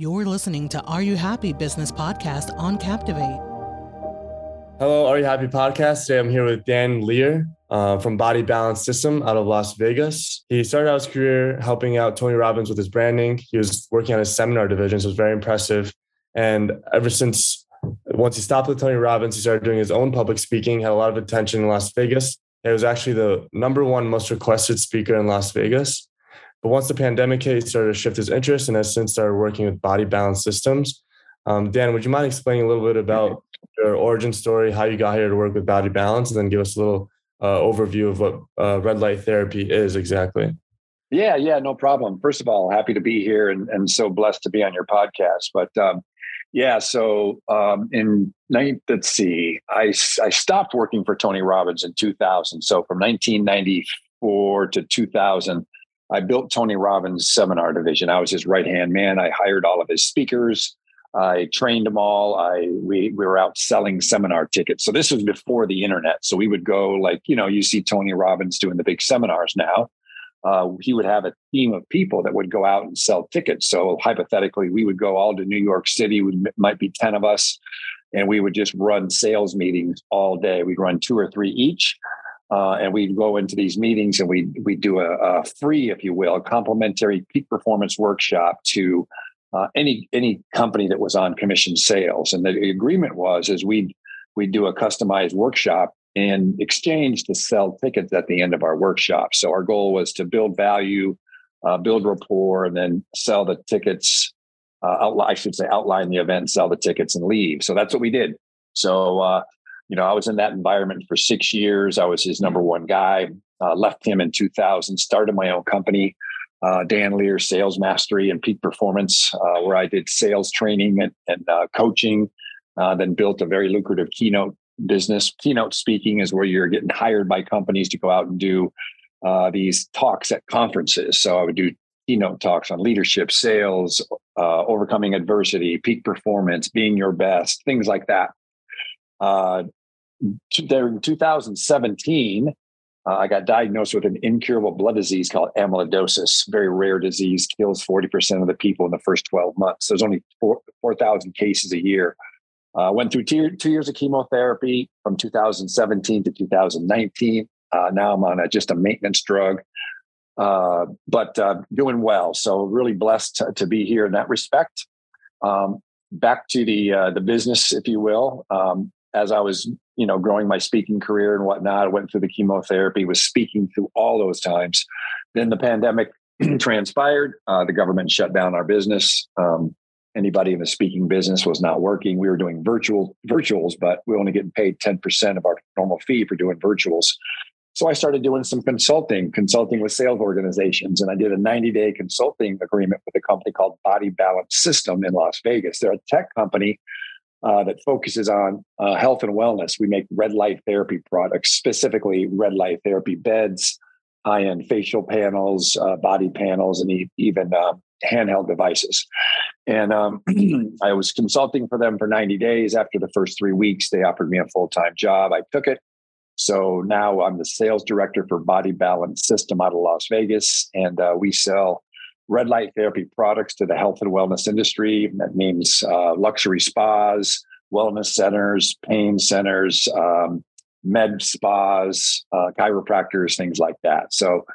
You're listening to Are You Happy Business Podcast on Captivate. Hello, Are You Happy Podcast. Today I'm here with Dan Lier uh, from Body Balance System out of Las Vegas. He started out his career helping out Tony Robbins with his branding. He was working on his seminar division, so it was very impressive. And ever since once he stopped with Tony Robbins, he started doing his own public speaking, had a lot of attention in Las Vegas. It was actually the number one most requested speaker in Las Vegas. But once the pandemic hit, he started to shift his interest and has since started working with Body Balance Systems. Um, Dan, would you mind explaining a little bit about your origin story, how you got here to work with Body Balance, and then give us a little uh, overview of what uh, red light therapy is exactly? Yeah, yeah, no problem. First of all, happy to be here and, and so blessed to be on your podcast. But um, yeah, so um, in let's see, I, I stopped working for Tony Robbins in 2000. So from 1994 to 2000, I built Tony Robbins' seminar division. I was his right hand man. I hired all of his speakers. I trained them all. I we we were out selling seminar tickets. So this was before the internet. So we would go like you know you see Tony Robbins doing the big seminars now. Uh, he would have a team of people that would go out and sell tickets. So hypothetically, we would go all to New York City. We might be ten of us, and we would just run sales meetings all day. We'd run two or three each. Uh, and we'd go into these meetings and we we do a, a, free, if you will, a complimentary peak performance workshop to uh, any any company that was on commission sales. And the agreement was is we'd we'd do a customized workshop in exchange to sell tickets at the end of our workshop. So our goal was to build value, uh, build rapport, and then sell the tickets. Uh, outline, I should say, outline the event, sell the tickets, and leave. So that's what we did. So uh, you know, I was in that environment for six years. I was his number one guy. Uh, left him in 2000. Started my own company uh, Dan Lier Sales Mastery and Peak Performance, uh, where I did sales training and, and uh, coaching. Uh, then built a very lucrative keynote business. Keynote speaking is where you're getting hired by companies to go out and do uh, these talks at conferences. So I would do keynote talks on leadership, sales, uh, overcoming adversity, peak performance, being your best, things like that. During 2017, uh, I got diagnosed with an incurable blood disease called amyloidosis, very rare disease, kills 40% of the people in the first 12 months. There's only 4,000 4, cases a year. Uh, went through two, two, years of chemotherapy from 2017 to 2019. Uh, now I'm on a, just a maintenance drug, uh, but uh, doing well. So really blessed to, to, be here in that respect. Um, back to the uh, the business, if you will. Um, as I was, you know, growing my speaking career and whatnot, I went through the chemotherapy, was speaking through all those times. Then the pandemic transpired. Uh, the government shut down our business. Um, anybody in the speaking business was not working. We were doing virtual virtuals, but we only getting paid 10% of our normal fee for doing virtuals. So I started doing some consulting, consulting with sales organizations, and I did a 90 day consulting agreement with a company called Body Balance System in Las Vegas. They're a tech company uh, that focuses on uh, health and wellness. We make red light therapy products, specifically red light therapy beds, high end facial panels, uh, body panels, and even um, handheld devices. And um, I was consulting for them for 90 days. After the first three weeks, they offered me a full time job. I took it. So now I'm the sales director for Body Balance System out of Las Vegas, and uh, we sell red light therapy products to the health and wellness industry. That means uh, luxury spas, wellness centers, pain centers, um, med spas, uh, chiropractors, things like that. So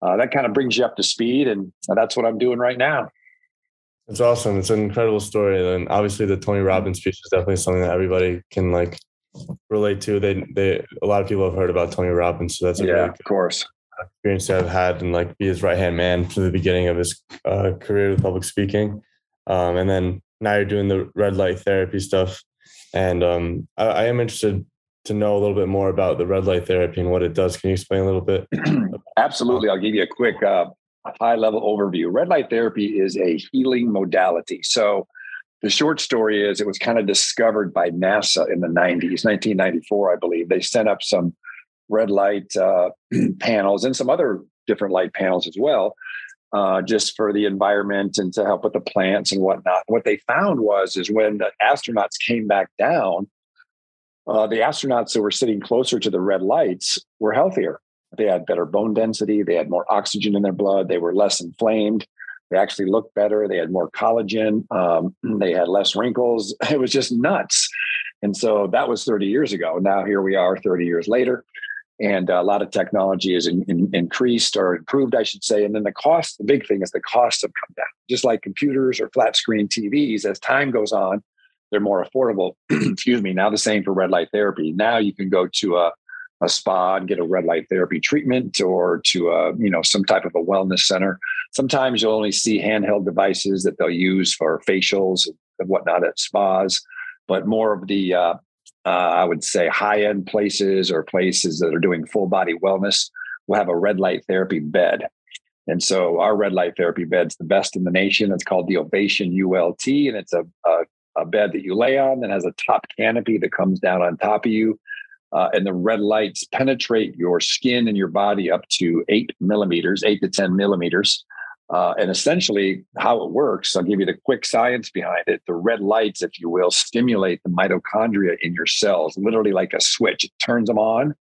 uh, that kind of brings you up to speed, and that's what I'm doing right now. It's awesome. It's an incredible story, and obviously the Tony Robbins speech is definitely something that everybody can like relate to. They they a lot of people have heard about Tony Robbins, so that's a yeah, really of course experience to have had and like be his right hand man from the beginning of his uh, career with public speaking. Um, and then now you're doing the red light therapy stuff. And um, I, I, am interested to know a little bit more about the red light therapy and what it does. Can you explain a little bit? Absolutely. I'll give you a quick uh, high level overview. Red light therapy is a healing modality. So the short story is it was kind of discovered by NASA in the 90s, 1994, I believe. They sent up some red light uh, panels and some other different light panels as well, uh, just for the environment and to help with the plants and whatnot. What they found was is when the astronauts came back down, uh, the astronauts that were sitting closer to the red lights were healthier. They had better bone density. They had more oxygen in their blood. They were less inflamed. They actually looked better. They had more collagen. Um, they had less wrinkles. It was just nuts. And so that was 30 years ago. Now here we are 30 years later. And a lot of technology is in, in, increased or improved, I should say. And then the cost, the big thing is the costs have come down. Just like computers or flat screen TVs, as time goes on, they're more affordable. Excuse me. Now the same for red light therapy. Now you can go to a a spa and get a red light therapy treatment or to a you know some type of a wellness center sometimes you'll only see handheld devices that they'll use for facials and whatnot at spas but more of the uh, uh, i would say high end places or places that are doing full body wellness will have a red light therapy bed and so our red light therapy bed's the best in the nation it's called the ovation ult and it's a, a, a bed that you lay on that has a top canopy that comes down on top of you uh, and the red lights penetrate your skin and your body up to eight millimeters, eight to 10 millimeters. Uh, and essentially, how it works, I'll give you the quick science behind it. The red lights, if you will, stimulate the mitochondria in your cells, literally like a switch. It turns them on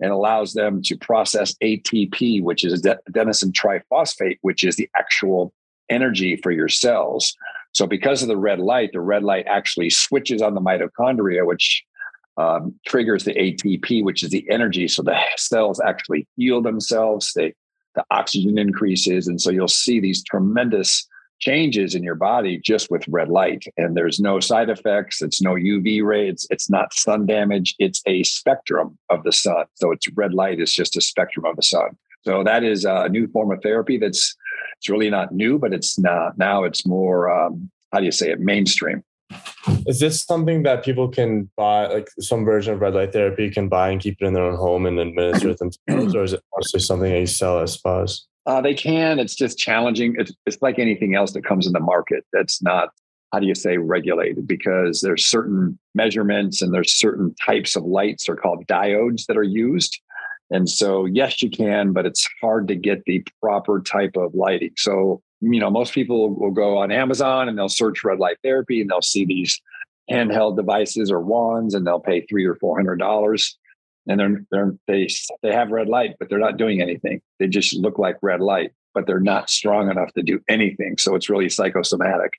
and allows them to process ATP, which is adenosine triphosphate, which is the actual energy for your cells. So, because of the red light, the red light actually switches on the mitochondria, which um, triggers the ATP, which is the energy. So the cells actually heal themselves. They, the oxygen increases. And so you'll see these tremendous changes in your body just with red light. And there's no side effects. It's no UV rays. It's not sun damage. It's a spectrum of the sun. So it's red light is just a spectrum of the sun. So that is a new form of therapy that's it's really not new, but it's not now it's more um, how do you say it mainstream. Is this something that people can buy, like some version of red light therapy can buy and keep it in their own home and administer it themselves, or is it mostly something that you sell as spas? Uh, they can. It's just challenging. It's, it's like anything else that comes in the market that's not, how do you say, regulated because there's certain measurements and there's certain types of lights are called diodes that are used. And so, yes, you can, but it's hard to get the proper type of lighting. So, you know, most people will go on Amazon and they'll search red light therapy and they'll see these handheld devices or wands and they'll pay three or four hundred dollars. And they're they're they they have red light, but they're not doing anything. They just look like red light, but they're not strong enough to do anything. So it's really psychosomatic.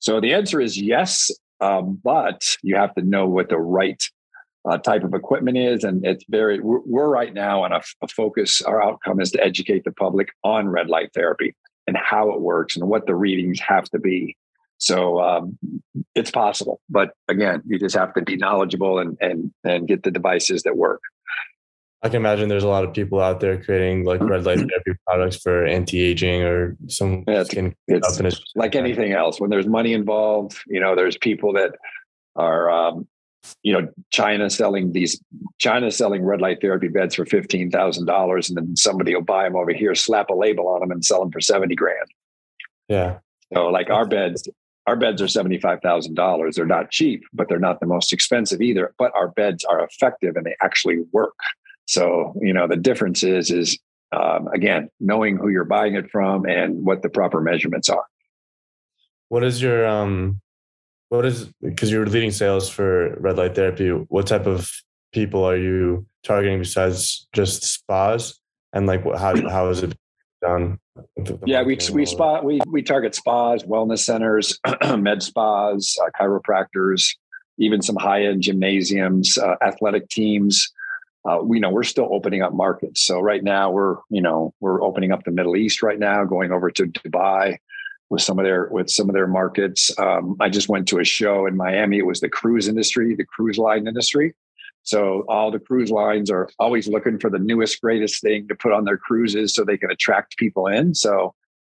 So the answer is yes, um, but you have to know what the right uh, type of equipment is, and it's very. We're, we're right now on a, a focus. Our outcome is to educate the public on red light therapy and how it works and what the readings have to be. So um, it's possible, but again, you just have to be knowledgeable and and and get the devices that work. I can imagine there's a lot of people out there creating like red light therapy products for anti-aging or some yeah, skin it's, it's like anything else. When there's money involved, you know, there's people that are um, you know, China selling these China selling red light therapy beds for fifteen thousand dollars, and then somebody will buy them over here, slap a label on them, and sell them for seventy grand. Yeah. So like our beds, our beds are seventy five thousand dollars. They're not cheap, but they're not the most expensive either. But our beds are effective and they actually work. So you know the difference is is um, again knowing who you're buying it from and what the proper measurements are. What is your um what is because you're leading sales for red light therapy what type of people are you targeting besides just spas? And like how how is it done yeah we we spot we we target spas wellness centers med spas uh, chiropractors even some high-end gymnasiums uh, athletic teams. Uh, we know we're still opening up markets. So right now we're you know we're opening up the middle east right now going over to dubai with some of their with some of their markets. Um, I just went to a show in Miami. It was the cruise industry, the cruise line industry. So all the cruise lines are always looking for the newest, greatest thing to put on their cruises so they can attract people in. So,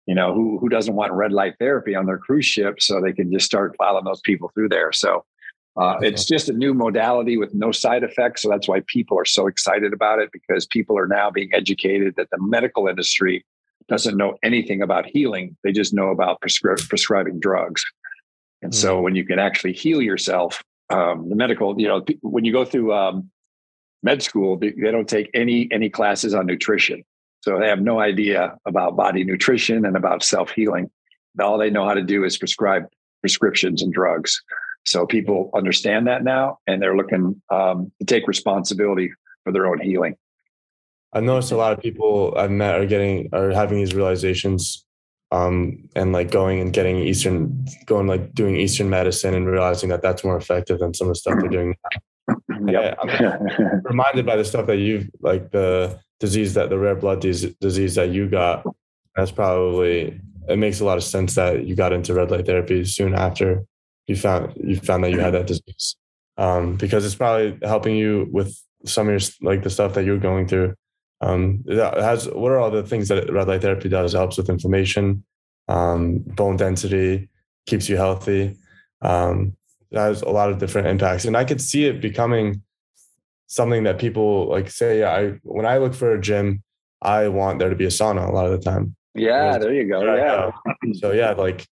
you know, who who doesn't want red light therapy on their cruise ship so they can just start following those people through there. So uh, it's just a new modality with no side effects. So that's why people are so excited about it because people are now being educated that the medical industry doesn't know anything about healing. They just know about prescri- prescribing drugs. And mm-hmm. so when you can actually heal yourself, um, the medical, you know, when you go through um, med school, they, they don't take any any classes on nutrition. So they have no idea about body nutrition and about self healing. All they know how to do is prescribe prescriptions and drugs. So people understand that now, and they're looking um, to take responsibility for their own healing. I've noticed a lot of people I've met are getting are having these realizations um, and like going and getting Eastern, going like doing Eastern medicine and realizing that that's more effective than some of the stuff they're doing. Yeah, I'm reminded by the stuff that you've like the disease that the rare blood disease, disease that you got. That's probably it makes a lot of sense that you got into red light therapy soon after you found you found that you had that disease um, because it's probably helping you with some of your like the stuff that you're going through um, it has what are all the things that red light therapy does? It helps with inflammation, um, bone density, keeps you healthy. Um, it has a lot of different impacts, and I could see it becoming something that people like say. I when I look for a gym, I want there to be a sauna a lot of the time. Yeah, there you go. Yeah. So yeah, like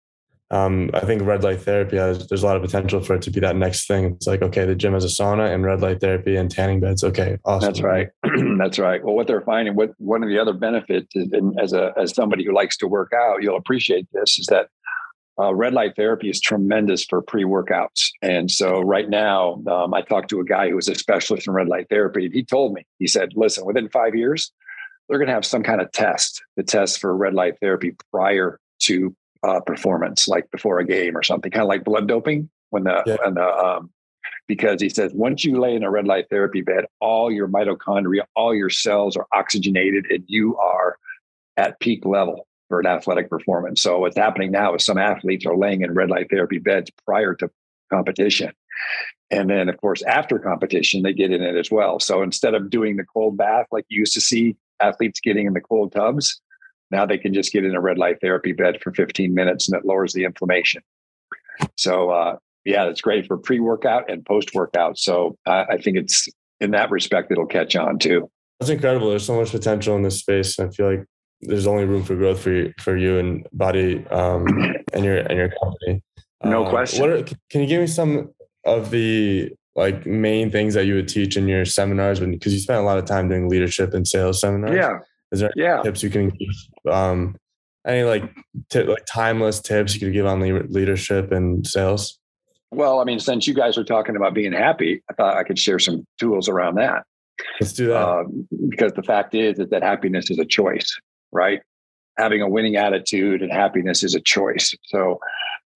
um, I think red light therapy has there's a lot of potential for it to be that next thing. It's like okay, the gym has a sauna and red light therapy and tanning beds. Okay, awesome. That's right. That's right. Well, what they're finding, what one of the other benefits, is, and as a as somebody who likes to work out, you'll appreciate this, is that uh, red light therapy is tremendous for pre workouts. And so right now, um, I talked to a guy who was a specialist in red light therapy. And He told me, he said, listen, within five years, they're going to have some kind of test, the test for red light therapy prior to uh, performance, like before a game or something, kind of like blood doping when the yeah. when the um, because he says once you lay in a red light therapy bed, all your mitochondria, all your cells are oxygenated, and you are at peak level for an athletic performance. So what's happening now is some athletes are laying in red light therapy beds prior to competition. And then, of course, after competition, they get in it as well. So instead of doing the cold bath like you used to see athletes getting in the cold tubs, now they can just get in a red light therapy bed for 15 minutes and it lowers the inflammation. So, uh, yeah, it's great for pre workout and post workout. So, uh, I think it's in that respect, it'll catch on too. That's incredible. There's so much potential in this space. I feel like there's only room for growth for you, for you and body um, and your and your company. No um, question. What are, can you give me some of the like main things that you would teach in your seminars because you spent a lot of time doing leadership and sales seminars? Yeah, is there yeah. tips you can give? Um, any like t- like timeless tips you could give on le- leadership and sales? Well, I mean, since you guys are talking about being happy, I thought I could share some tools around that. Let's do that. Uh, because the fact is, is that happiness is a choice, right? Having a winning attitude and happiness is a choice. So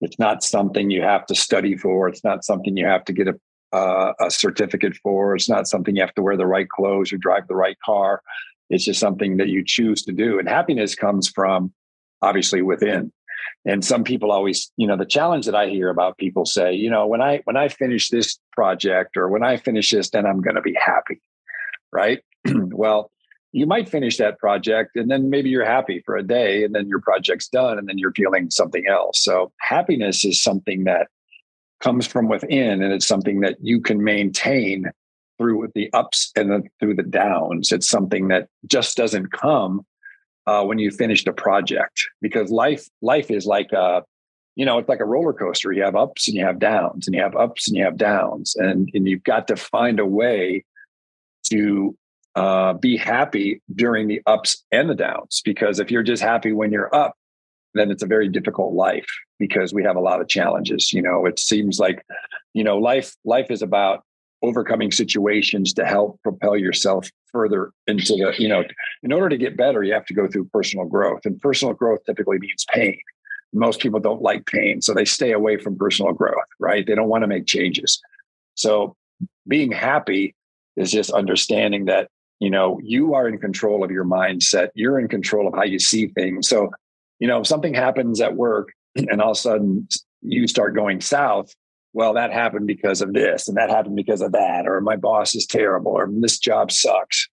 it's not something you have to study for. It's not something you have to get a, uh, a certificate for. It's not something you have to wear the right clothes or drive the right car. It's just something that you choose to do. And happiness comes from obviously within. And some people always, you know, the challenge that I hear about people say, you know, when I when I finish this project or when I finish this, then I'm going to be happy. Right. well, you might finish that project and then maybe you're happy for a day and then your project's done and then you're feeling something else. So happiness is something that comes from within and it's something that you can maintain through the ups and the, through the downs. It's something that just doesn't come uh, when you finished a project because life life is like a you know it's like a roller coaster. You have ups and you have downs, and you have ups and you have downs, and and you've got to find a way to uh, be happy during the ups and the downs. Because if you're just happy when you're up, then it's a very difficult life because we have a lot of challenges. You know, it seems like you know life life is about overcoming situations to help propel yourself further into the you know in order to get better you have to go through personal growth and personal growth typically means pain. Most people don't like pain so they stay away from personal growth right? They don't want to make changes. So being happy is just understanding that you know you are in control of your mindset you're in control of how you see things. So you know if something happens at work and all of a sudden you start going south well, that happened because of this and that happened because of that, or my boss is terrible, or this job sucks.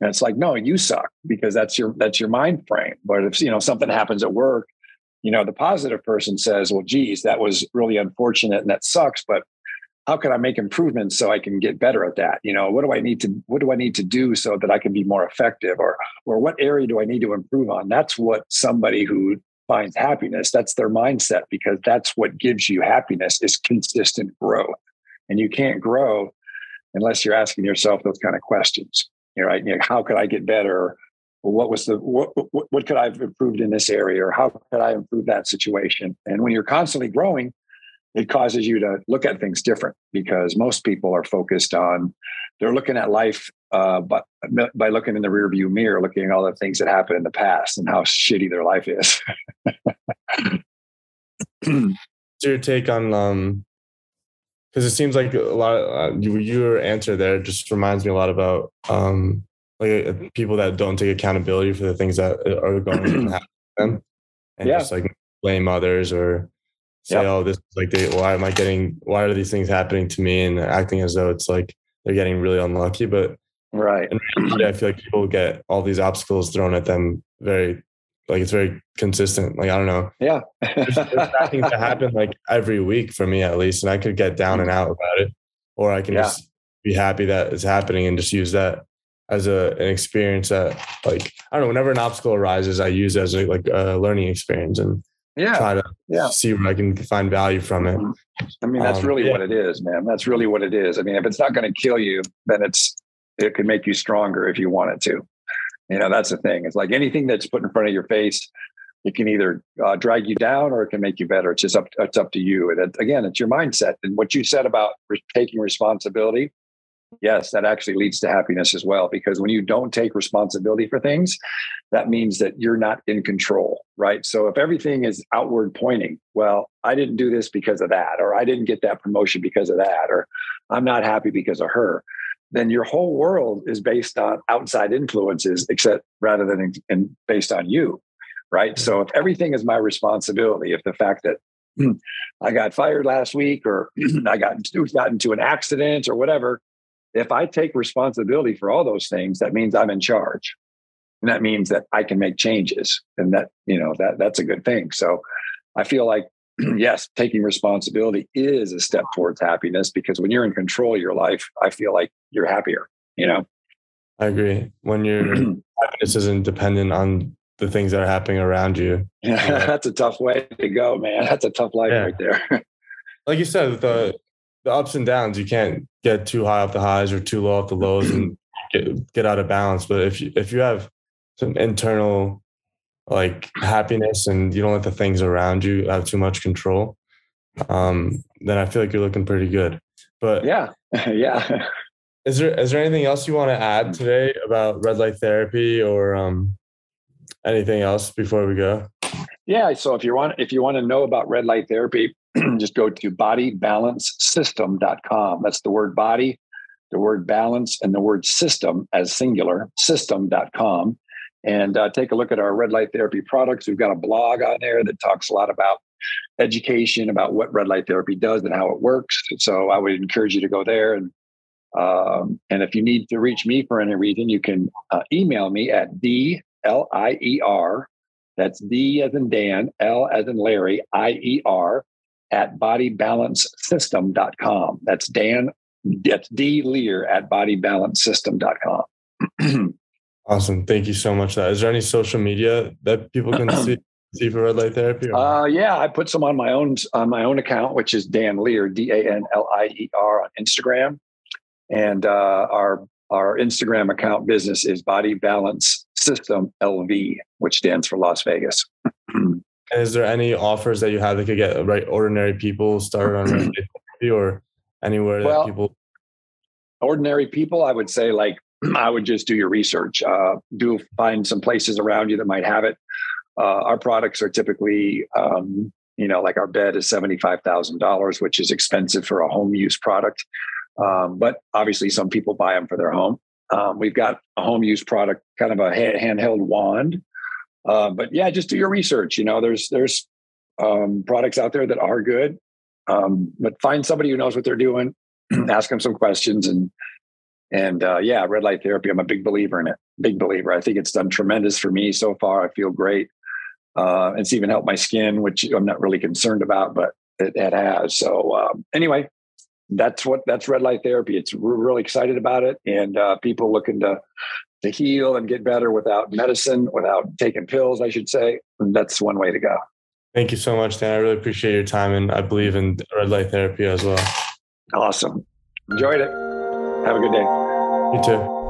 And it's like, no, you suck because that's your that's your mind frame. But if you know something happens at work, you know, the positive person says, Well, geez, that was really unfortunate and that sucks, but how can I make improvements so I can get better at that? You know, what do I need to what do I need to do so that I can be more effective? Or or what area do I need to improve on? That's what somebody who finds happiness that's their mindset because that's what gives you happiness is consistent growth. And you can't grow unless you're asking yourself those kind of questions. You right you know, how could i get better? What was the what, what, what could i have improved in this area? Or how could i improve that situation? And when you're constantly growing it causes you to look at things different because most people are focused on they're looking at life uh, but by looking in the rearview mirror, looking at all the things that happened in the past and how shitty their life is. What's your take on um because it seems like a lot of uh, your answer there just reminds me a lot about um like uh, people that don't take accountability for the things that are going to happen to them and yeah. just like blame others or say yep. oh this like they why am i getting why are these things happening to me and acting as though it's like they're getting really unlucky but right i feel like people get all these obstacles thrown at them very like it's very consistent like i don't know yeah there's, there's things that happen like every week for me at least and i could get down and out about it or i can yeah. just be happy that it's happening and just use that as a an experience that like I don't know whenever an obstacle arises I use it as a, like a learning experience and yeah try to yeah. see where I can find value from it. I mean that's um, really yeah. what it is, man. That's really what it is. I mean if it's not going to kill you, then it's it can make you stronger if you want it to. You know that's the thing. It's like anything that's put in front of your face. It can either uh, drag you down or it can make you better. It's just up. It's up to you. And it, again, it's your mindset. And what you said about re- taking responsibility yes, that actually leads to happiness as well. Because when you don't take responsibility for things, that means that you're not in control, right? So if everything is outward pointing, well, I didn't do this because of that, or I didn't get that promotion because of that, or I'm not happy because of her, then your whole world is based on outside influences, except rather than in, based on you, right? So if everything is my responsibility, if the fact that I got fired last week or I got, got into an accident or whatever, if I take responsibility for all those things, that means I'm in charge. And that means that I can make changes. And that, you know, that that's a good thing. So I feel like, yes, taking responsibility is a step towards happiness because when you're in control of your life, I feel like you're happier, you know? I agree. When your happiness isn't dependent on the things that are happening around you. Yeah, that's a tough way to go, man. That's a tough life yeah. right there. like you said, the the ups and downs. You can't get too high off the highs or too low off the lows and get, get out of balance. But if you, if you have some internal like happiness and you don't let the things around you have too much control, um, then I feel like you're looking pretty good. But yeah, yeah. Is there is there anything else you want to add today about red light therapy or um, anything else before we go? Yeah. So if you want if you want to know about red light therapy, just go to bodybalancesystem.com. That's the word body, the word balance, and the word system as singular, system.com. And uh, take a look at our red light therapy products. We've got a blog on there that talks a lot about education about what red light therapy does and how it works. So I would encourage you to go there. And um, and if you need to reach me for any reason, you can uh, email me at d l i e r. That's D as in Dan, L as in Larry, I E R at bodybalancesystem.com. That's Dan, that's D Lier at bodybalancesystem.com. awesome. Thank you so much. That is there any social media that people can see? See for red light therapy? Uh, yeah, I put some on my own on my own account, which is Dan Lier, D A N L I E R on Instagram, and uh, our our Instagram account business is Body Balance System LV, which stands for Las Vegas. is there any offers that you have that could get right ordinary people started on or anywhere that well, people? Ordinary people, I would say, like I would just do your research. Uh, do find some places around you that might have it. Uh, our products are typically, um, you know, like our bed is seventy five thousand dollars, which is expensive for a home use product. Um, but obviously, some people buy them for their home. Um, we've got a home use product, kind of a handheld wand uh, but yeah, just do your research. You know, there's there's um, products out there that are good, um, but find somebody who knows what they're doing. ask them some questions and and uh, yeah, red light therapy. I'm a big believer in it. Big believer. I think it's done tremendous for me so far. I feel great. Uh, it's even helped my skin, which I'm not really concerned about, but it, it has. So um, anyway, that's what that's red light therapy. It's we're really excited about it, and uh, people looking to to heal and get better without medicine, without taking pills, I should say. And that's one way to go. Thank you so much, Dan. I really appreciate your time, and I believe in red light therapy as well. Awesome. Enjoyed it. Have a good day. You too.